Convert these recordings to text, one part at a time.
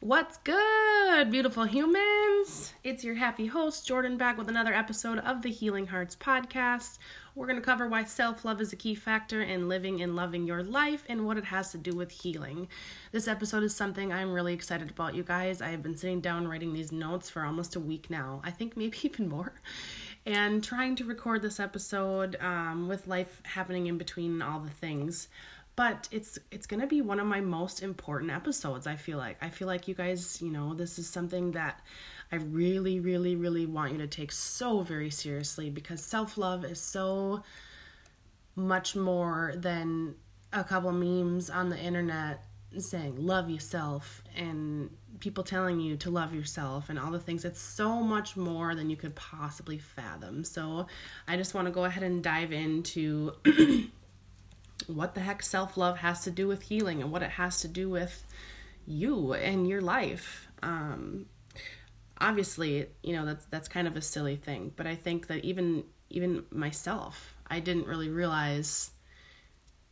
What's good, beautiful humans? It's your happy host, Jordan, back with another episode of the Healing Hearts podcast. We're going to cover why self love is a key factor in living and loving your life and what it has to do with healing. This episode is something I'm really excited about, you guys. I have been sitting down writing these notes for almost a week now, I think maybe even more, and trying to record this episode um, with life happening in between all the things but it's it's going to be one of my most important episodes i feel like. I feel like you guys you know this is something that i really really really want you to take so very seriously because self-love is so much more than a couple memes on the internet saying love yourself and people telling you to love yourself and all the things. It's so much more than you could possibly fathom. So i just want to go ahead and dive into what the heck self love has to do with healing and what it has to do with you and your life. Um, obviously, you know that's that's kind of a silly thing, but I think that even even myself, I didn't really realize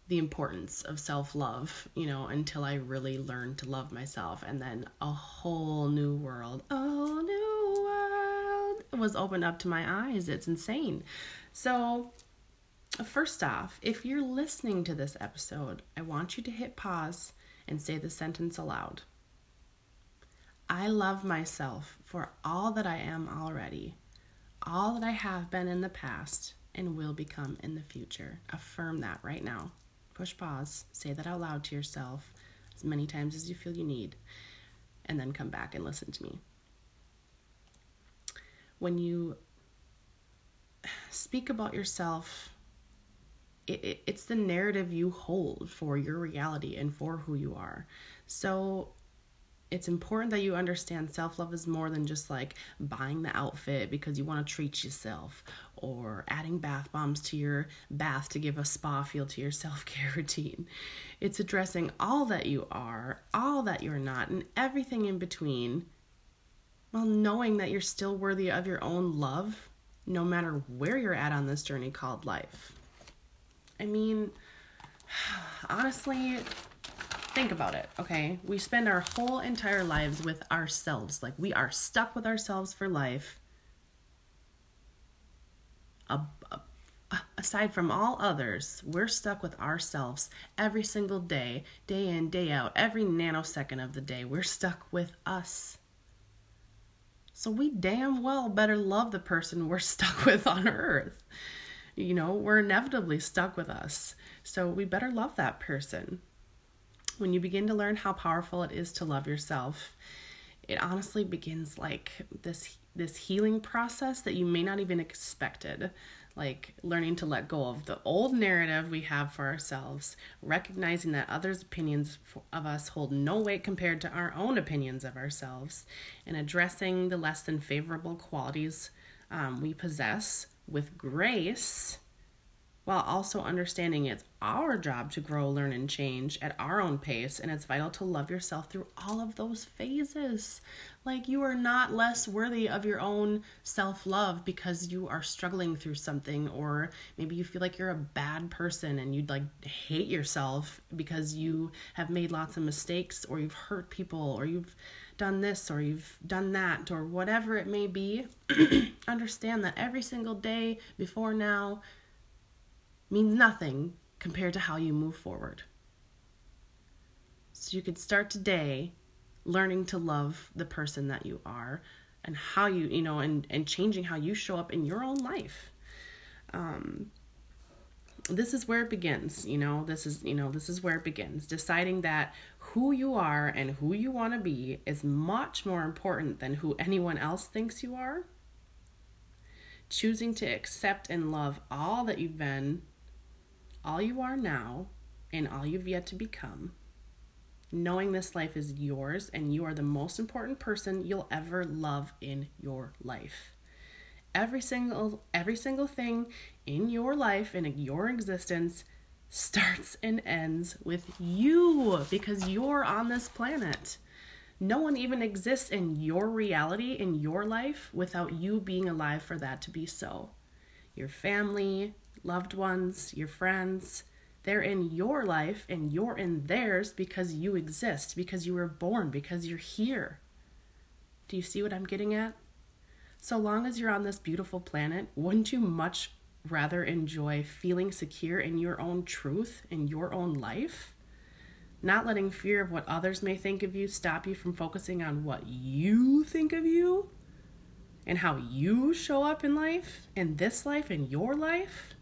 the importance of self love, you know, until I really learned to love myself, and then a whole new world, a whole new world was opened up to my eyes. It's insane. So First off, if you're listening to this episode, I want you to hit pause and say the sentence aloud. I love myself for all that I am already, all that I have been in the past, and will become in the future. Affirm that right now. Push pause, say that out loud to yourself as many times as you feel you need, and then come back and listen to me. When you speak about yourself it, it, it's the narrative you hold for your reality and for who you are. So it's important that you understand self love is more than just like buying the outfit because you want to treat yourself or adding bath bombs to your bath to give a spa feel to your self care routine. It's addressing all that you are, all that you're not, and everything in between while knowing that you're still worthy of your own love no matter where you're at on this journey called life. I mean, honestly, think about it, okay? We spend our whole entire lives with ourselves. Like, we are stuck with ourselves for life. aside from all others, we're stuck with ourselves every single day, day in, day out, every nanosecond of the day. We're stuck with us. So we damn well better love the person we're stuck with on earth you know, we're inevitably stuck with us. So we better love that person. When you begin to learn how powerful it is to love yourself, it honestly begins like this this healing process that you may not even expected like learning to let go of the old narrative we have for ourselves, recognizing that others' opinions of us hold no weight compared to our own opinions of ourselves, and addressing the less than favorable qualities um, we possess with grace while also understanding it's our job to grow, learn, and change at our own pace. And it's vital to love yourself through all of those phases. Like, you are not less worthy of your own self love because you are struggling through something, or maybe you feel like you're a bad person and you'd like hate yourself because you have made lots of mistakes, or you've hurt people, or you've done this or you've done that or whatever it may be, understand that every single day before now means nothing compared to how you move forward. So you could start today learning to love the person that you are and how you, you know, and, and changing how you show up in your own life. Um, this is where it begins, you know, this is, you know, this is where it begins. Deciding that who you are and who you want to be is much more important than who anyone else thinks you are. Choosing to accept and love all that you've been, all you are now, and all you've yet to become. Knowing this life is yours and you are the most important person you'll ever love in your life. Every single every single thing in your life in your existence starts and ends with you because you're on this planet. No one even exists in your reality, in your life, without you being alive for that to be so. Your family, loved ones, your friends, They're in your life and you're in theirs because you exist, because you were born, because you're here. Do you see what I'm getting at? So long as you're on this beautiful planet, wouldn't you much rather enjoy feeling secure in your own truth, in your own life? Not letting fear of what others may think of you stop you from focusing on what you think of you and how you show up in life, in this life, in your life?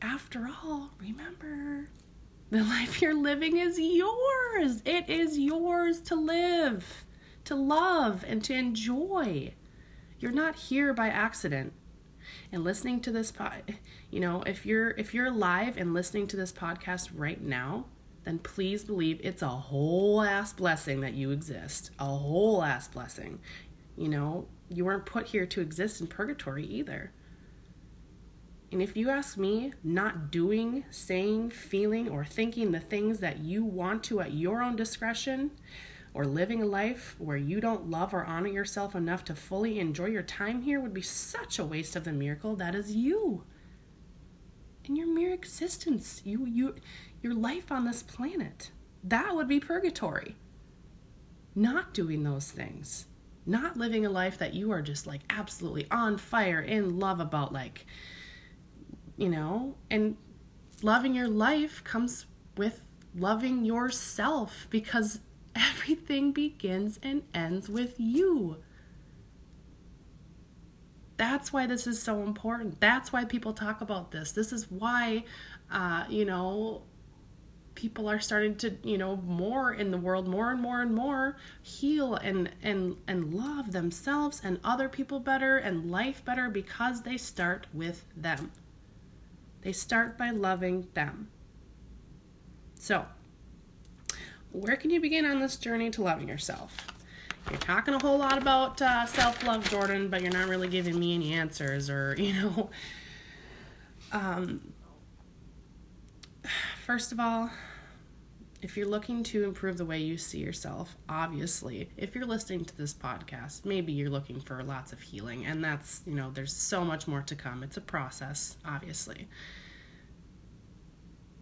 After all, remember, the life you're living is yours. It is yours to live, to love, and to enjoy. You're not here by accident. And listening to this pod, you know, if you're if you're live and listening to this podcast right now, then please believe it's a whole ass blessing that you exist. A whole ass blessing. You know, you weren't put here to exist in purgatory either. And if you ask me, not doing, saying, feeling, or thinking the things that you want to at your own discretion, or living a life where you don't love or honor yourself enough to fully enjoy your time here would be such a waste of the miracle that is you. And your mere existence, you you your life on this planet. That would be purgatory. Not doing those things. Not living a life that you are just like absolutely on fire in love about like you know, and loving your life comes with loving yourself because everything begins and ends with you. That's why this is so important. That's why people talk about this. This is why, uh, you know, people are starting to, you know, more in the world, more and more and more heal and and and love themselves and other people better and life better because they start with them. They start by loving them. So, where can you begin on this journey to loving yourself? You're talking a whole lot about uh, self love, Jordan, but you're not really giving me any answers, or, you know. Um, first of all, if you're looking to improve the way you see yourself, obviously, if you're listening to this podcast, maybe you're looking for lots of healing, and that's, you know, there's so much more to come. It's a process, obviously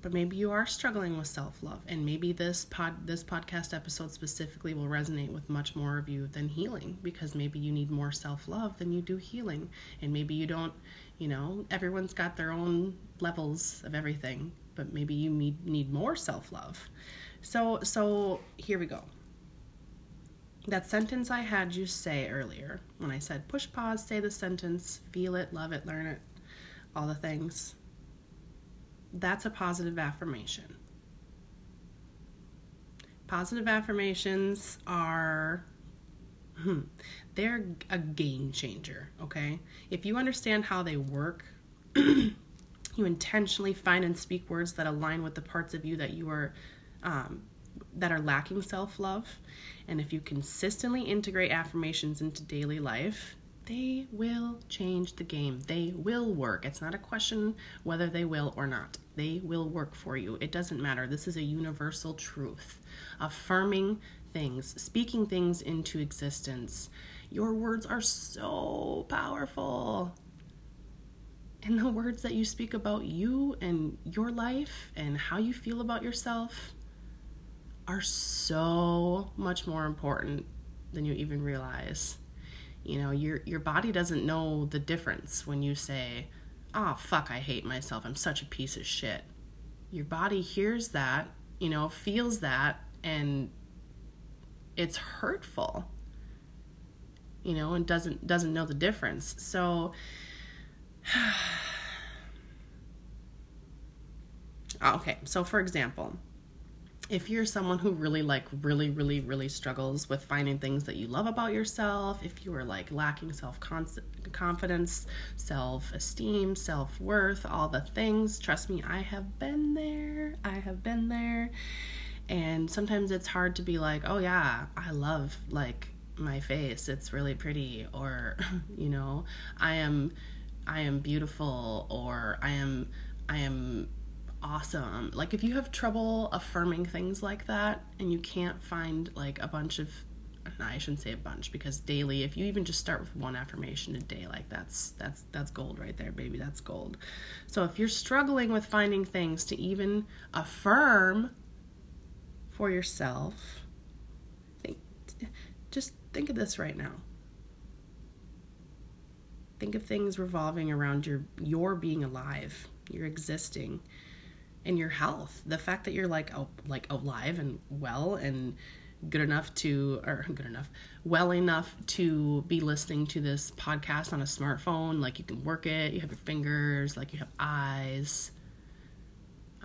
but maybe you are struggling with self-love and maybe this pod this podcast episode specifically will resonate with much more of you than healing because maybe you need more self-love than you do healing. And maybe you don't you know everyone's got their own levels of everything but maybe you need need more self-love. So so here we go. That sentence I had you say earlier when I said push pause, say the sentence, feel it, love it, learn it, all the things that's a positive affirmation. Positive affirmations are hmm, they're a game changer, okay? If you understand how they work, you intentionally find and speak words that align with the parts of you that you are um, that are lacking self-love, and if you consistently integrate affirmations into daily life, they will change the game. They will work. It's not a question whether they will or not. They will work for you. It doesn't matter. This is a universal truth. Affirming things, speaking things into existence. Your words are so powerful. And the words that you speak about you and your life and how you feel about yourself are so much more important than you even realize. You know, your your body doesn't know the difference when you say, "Oh, fuck, I hate myself. I'm such a piece of shit." Your body hears that, you know, feels that and it's hurtful. You know, and doesn't doesn't know the difference. So ah, okay, so for example, if you're someone who really like really really really struggles with finding things that you love about yourself if you are like lacking self confidence self esteem self worth all the things trust me i have been there. I have been there. And sometimes it's hard to be like oh yeah i love like my face. It's really pretty or you know i am i am beautiful or i am i am awesome. Like if you have trouble affirming things like that and you can't find like a bunch of I shouldn't say a bunch because daily, if you even just start with one affirmation a day, like that's that's that's gold right there, baby. That's gold. So if you're struggling with finding things to even affirm for yourself, think just think of this right now. Think of things revolving around your your being alive, your existing, and your health. The fact that you're like oh, like alive and well and good enough to or good enough well enough to be listening to this podcast on a smartphone like you can work it you have your fingers like you have eyes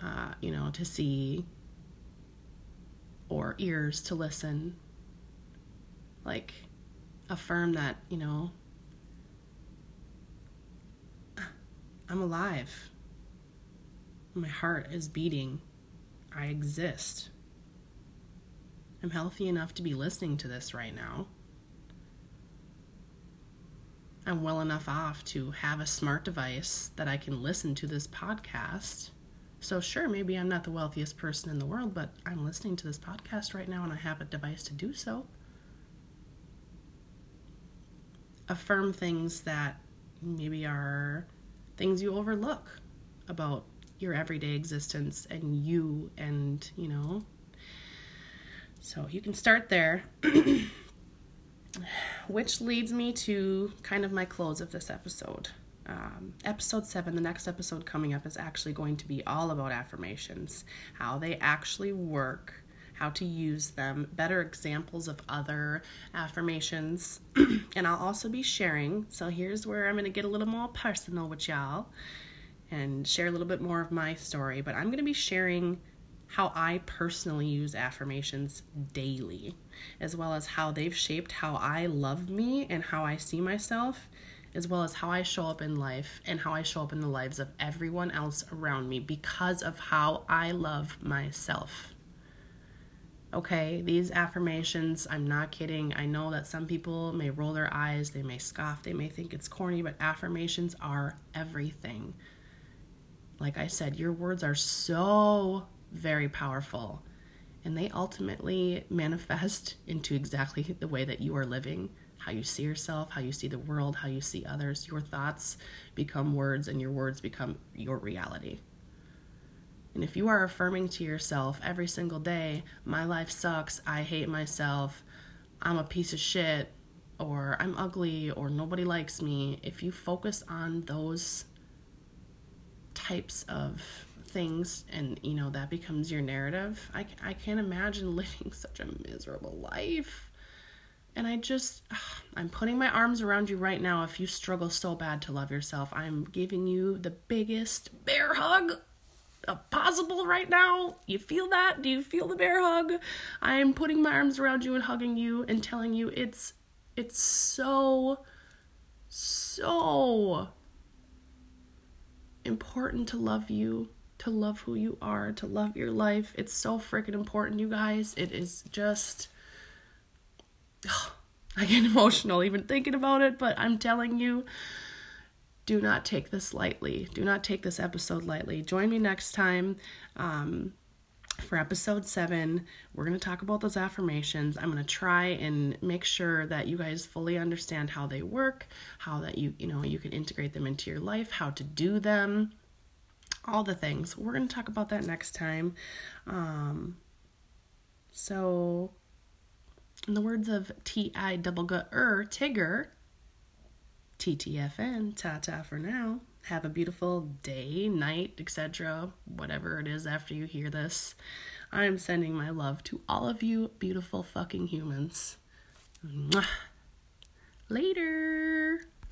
uh, you know to see or ears to listen like affirm that you know I'm alive. My heart is beating. I exist. I'm healthy enough to be listening to this right now. I'm well enough off to have a smart device that I can listen to this podcast. So, sure, maybe I'm not the wealthiest person in the world, but I'm listening to this podcast right now and I have a device to do so. Affirm things that maybe are things you overlook about your everyday existence and you and, you know. So you can start there. Which leads me to kind of my close of this episode. Um, episode 7, the next episode coming up, is actually going to be all about affirmations, how they actually work, how to use them, better examples of other affirmations. and I'll also be sharing. So here's where I'm going to get a little more personal with y'all and share a little bit more of my story. But I'm going to be sharing how I personally use affirmations daily, as well as how they've shaped how I love me and how I see myself, as well as how I show up in life and how I show up in the lives of everyone else around me because of how I love myself. Okay, these affirmations, I'm not kidding. I know that some people may roll their eyes, they may scoff, they may think it's corny, but affirmations are everything. Like I said, your words are so very powerful, and they ultimately manifest into exactly the way that you are living how you see yourself, how you see the world, how you see others. Your thoughts become words, and your words become your reality. And if you are affirming to yourself every single day, my life sucks, I hate myself, I'm a piece of shit, or I'm ugly, or nobody likes me, if you focus on those types of things and you know that becomes your narrative, I, I can't imagine living such a miserable life. And I just, I'm putting my arms around you right now if you struggle so bad to love yourself. I'm giving you the biggest bear hug uh, possible right now? You feel that? Do you feel the bear hug? I'm putting my arms around you and hugging you and telling you it's it's so so important to love you, to love who you are, to love your life. It's so freaking important, you guys. It is just I get emotional even thinking about it, but I'm telling you do not take this lightly. Do not take this episode lightly. Join me next time um, for episode seven. We're going to talk about those affirmations. I'm going to try and make sure that you guys fully understand how they work, how that you, you know, you can integrate them into your life, how to do them, all the things. We're going to talk about that next time. Um, so, in the words of T.I. double er Tigger, TTFN, ta ta for now. Have a beautiful day, night, etc., whatever it is after you hear this. I'm sending my love to all of you beautiful fucking humans. Mwah. Later.